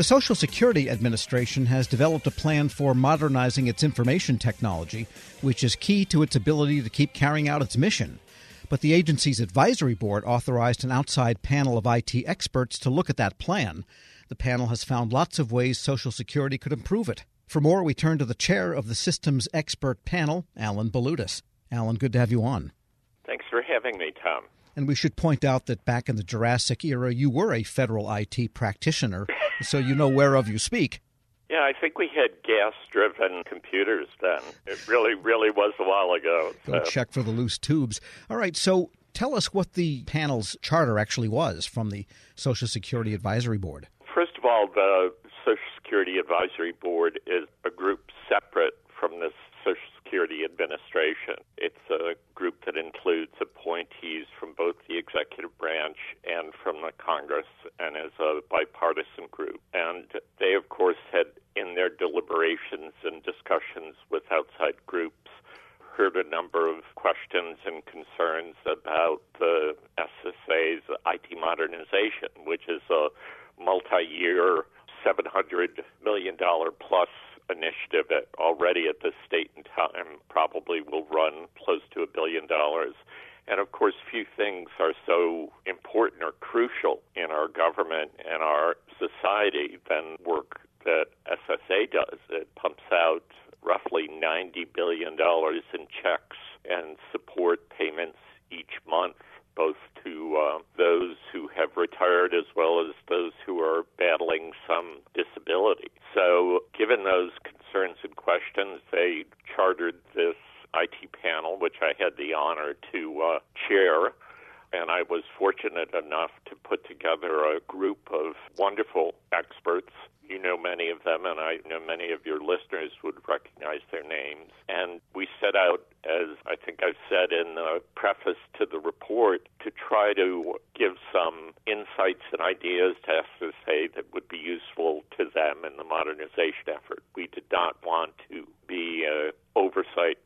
The Social Security Administration has developed a plan for modernizing its information technology, which is key to its ability to keep carrying out its mission. But the agency's advisory board authorized an outside panel of IT experts to look at that plan. The panel has found lots of ways Social Security could improve it. For more, we turn to the chair of the systems expert panel, Alan Balutis. Alan, good to have you on. Thanks for having me, Tom. And we should point out that back in the Jurassic era, you were a federal IT practitioner, so you know whereof you speak. Yeah, I think we had gas driven computers then. It really, really was a while ago. Go so. check for the loose tubes. All right, so tell us what the panel's charter actually was from the Social Security Advisory Board. First of all, the Social Security Advisory Board is a group separate from the Social Security Administration. It's a group that includes appointees from both the executive branch and from the Congress and is a bipartisan group. And they, of course, had in their deliberations and discussions with outside groups heard a number of questions and concerns about the SSA's IT modernization, which is a multi year, $700 million plus initiative at, already at this state and time probably will run close to a billion dollars. And of course, few things are so important or crucial in our government and our society than work that SSA does. It pumps out roughly $90 billion in checks and support payments each month, both to uh, those who have retired as well as those who are battling some disability. So, given those concerns and questions, they chartered this IT panel, which I had the honor to uh, chair. And I was fortunate enough to put together a group of wonderful experts you know many of them, and I know many of your listeners would recognize their names. And we set out, as I think I've said in the preface to the report, to try to give some insights and ideas to SSA that would be useful to them in the modernization effort. We did not want to be an oversight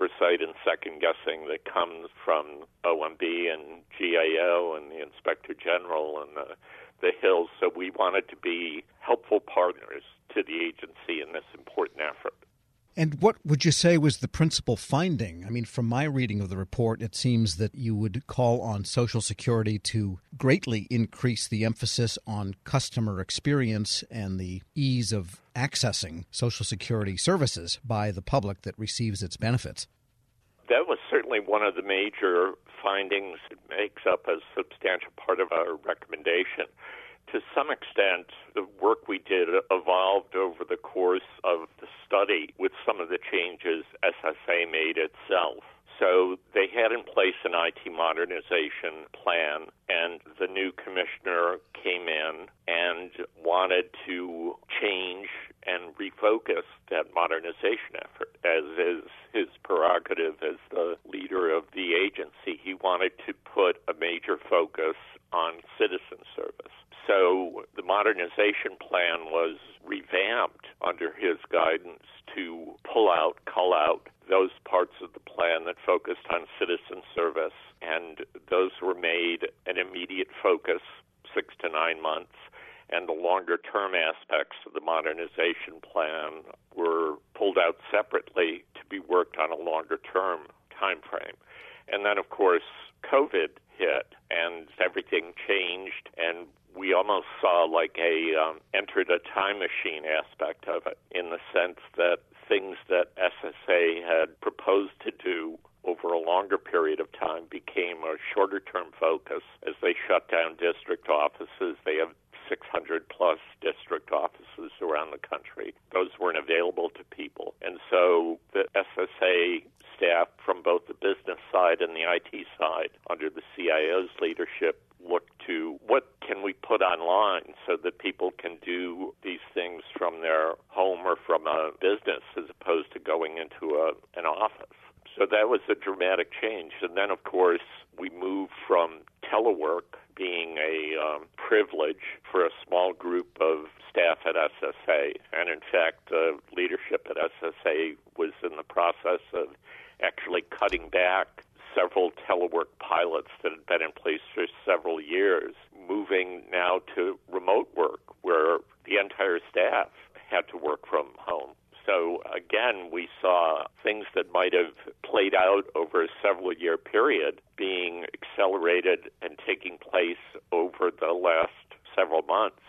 oversight and second guessing that comes from OMB and GAO and the Inspector General and the the Hills, so we wanted to be helpful partners to the agency in this important effort. And what would you say was the principal finding? I mean, from my reading of the report, it seems that you would call on Social Security to greatly increase the emphasis on customer experience and the ease of accessing Social Security services by the public that receives its benefits. That was certainly one of the major findings. It makes up a substantial part of our recommendation. To some extent, the work we did evolved over the course of the study with some of the changes SSA made itself. So they had in place an IT modernization plan, and the new commissioner came in and wanted to change and refocus that modernization effort, as is his prerogative as the leader of the agency. He wanted to put a major focus on citizen service. So the modernization plan was revamped under his guidance to pull out, cull out those parts of the plan that focused on citizen service, and those were made an immediate focus, six to nine months and the longer term aspects of the modernization plan were pulled out separately to be worked on a longer term time frame. And then, of course, COVID hit and everything changed, and we almost saw like a um, entered a time machine aspect of it in the sense that things that SSA had proposed to do over a longer period of time became a shorter term focus as they shut down district offices. They have 600 plus district offices around the country. Those weren't available to people. And so the SSA staff from both the business side and the IT side, under the CIO's leadership, looked to what can we put online so that people can do these things from their home or from a business as opposed to going into a, an office. So that was a dramatic change. And then, of course, we moved from telework being a um, privilege for a small group of staff at SSA. And in fact, the leadership at SSA was in the process of actually cutting back several telework pilots that had been in place for several years, moving now to remote work, where the entire staff had to work from home. So again, we saw things that might have played out over a several year period being accelerated and taking place over the last several months.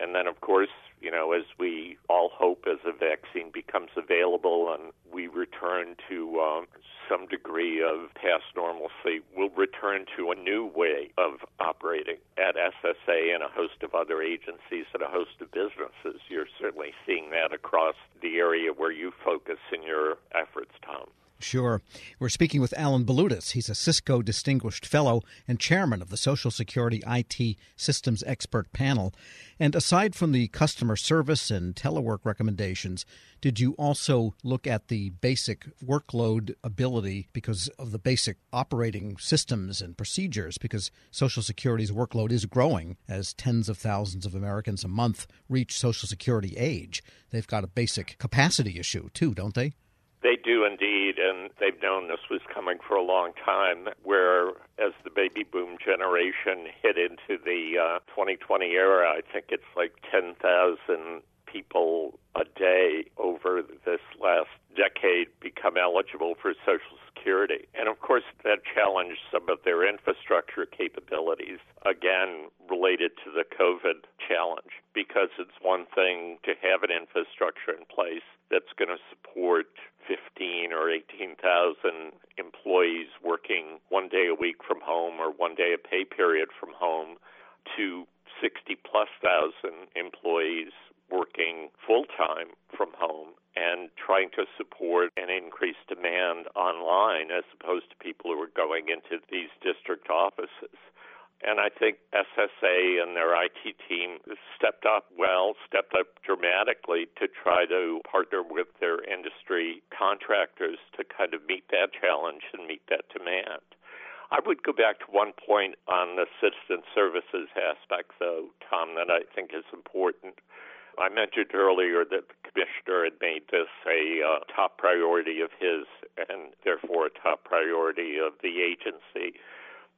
And then, of course, you know, as we all hope as a vaccine becomes available and we return to um, some degree of past normalcy, we'll return to a new way of operating at SSA and a host of other agencies and a host of businesses. You're certainly seeing that across the area where you focus in your efforts, Tom. Sure. We're speaking with Alan Balutis. He's a Cisco Distinguished Fellow and Chairman of the Social Security IT Systems Expert Panel. And aside from the customer service and telework recommendations, did you also look at the basic workload ability because of the basic operating systems and procedures? Because Social Security's workload is growing as tens of thousands of Americans a month reach Social Security age. They've got a basic capacity issue, too, don't they? Do indeed, and they've known this was coming for a long time. Where as the baby boom generation hit into the uh, 2020 era, I think it's like 10,000 people a day over this last decade become eligible for Social Security. And of course, that challenged some of their infrastructure capabilities, again, related to the COVID challenge, because it's one thing to have an infrastructure in place that's going to support 15 or 18,000 employees working one day a week from home or one day a pay period from home to 60 plus thousand employees working full time from home and trying to support an increased demand online as opposed to people who are going into these district offices. And I think SSA and their IT team stepped up well, stepped up dramatically to try to partner with their industry contractors to kind of meet that challenge and meet that demand. I would go back to one point on the citizen services aspect, though, Tom, that I think is important. I mentioned earlier that the commissioner had made this a uh, top priority of his and therefore a top priority of the agency.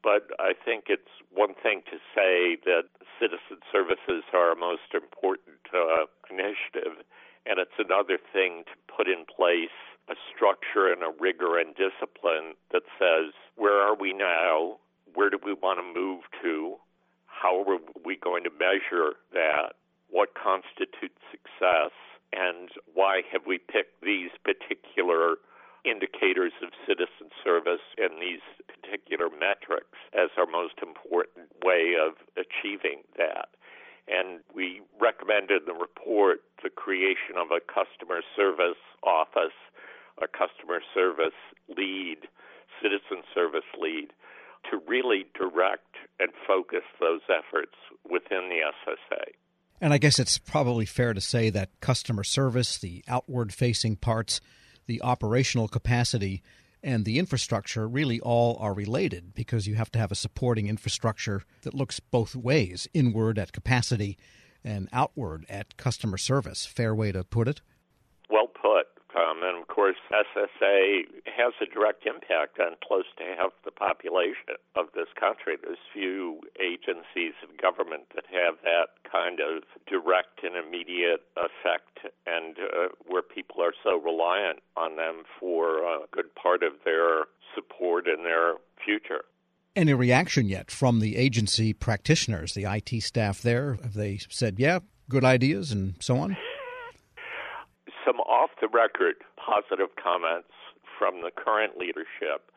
But I think it's one thing to say that citizen services are our most important uh, initiative, and it's another thing to put in place a structure and a rigor and discipline that says, where are we now? Where do we want to move to? How are we going to measure that? What constitutes success? And why have we picked these particular indicators of citizen service and these particular metrics as our most important way of achieving that. And we recommended in the report the creation of a customer service office, a customer service lead, citizen service lead, to really direct and focus those efforts within the SSA. And I guess it's probably fair to say that customer service, the outward facing parts, the operational capacity and the infrastructure really all are related because you have to have a supporting infrastructure that looks both ways inward at capacity and outward at customer service. Fair way to put it? Well put. Um, and of course, SSA has a direct impact on close to half the population of this country. There's few agencies of government that have that kind of direct and immediate effect, and uh, where people are so reliant on them for a good part of their support and their future. Any reaction yet from the agency practitioners, the IT staff there? Have they said, yeah, good ideas and so on? some off the record positive comments from the current leadership,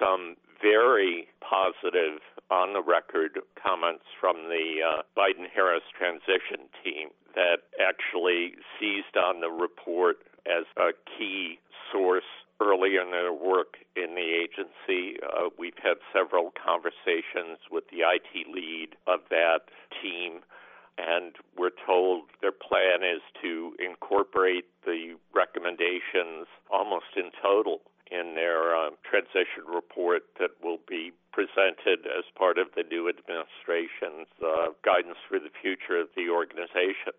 some very positive on the record comments from the uh, Biden Harris transition team that actually seized on the report as a key source early in their work in the agency. Uh, we've had several conversations with the IT lead of that team and we're told their plan is to incorporate the recommendations almost in total in their uh, transition report that will be presented as part of the new administration's uh, guidance for the future of the organization.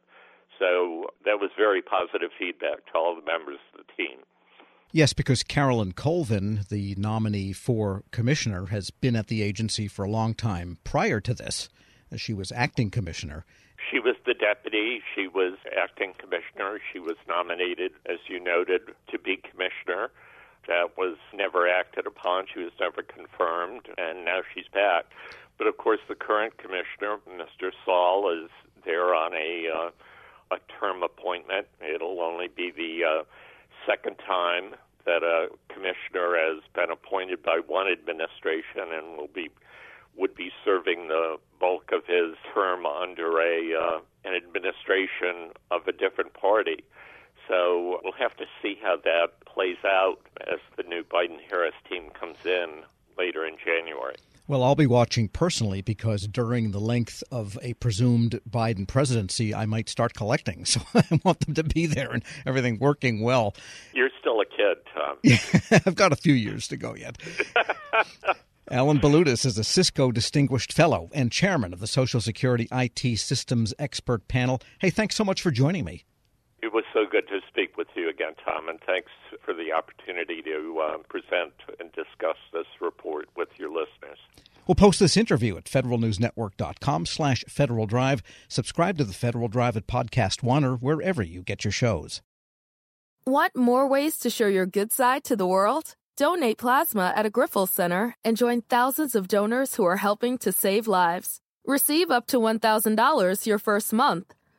So that was very positive feedback to all the members of the team. Yes, because Carolyn Colvin, the nominee for commissioner, has been at the agency for a long time prior to this. She was acting commissioner She was the deputy. She was acting commissioner. She was nominated, as you noted, to be commissioner. That was never acted upon. She was never confirmed, and now she's back. But of course, the current commissioner, Mr. Saul, is there on a uh, a term appointment. It'll only be the uh, second time that a commissioner has been appointed by one administration and will be would be serving the bulk of his term under a uh, an administration of a different party. So we'll have to see how that plays out as the new Biden Harris team comes in later in January. Well, I'll be watching personally because during the length of a presumed Biden presidency, I might start collecting. So I want them to be there and everything working well. You're still a kid, Tom. I've got a few years to go yet. Alan Balutis is a Cisco Distinguished Fellow and Chairman of the Social Security IT Systems Expert Panel. Hey, thanks so much for joining me. It was so good to speak with you again, Tom, and thanks for the opportunity to uh, present and discuss this report with your listeners. We'll post this interview at federalnewsnetwork.com slash Federal Drive. Subscribe to the Federal Drive at Podcast One or wherever you get your shows. Want more ways to show your good side to the world? Donate plasma at a Grifols Center and join thousands of donors who are helping to save lives. Receive up to $1,000 your first month.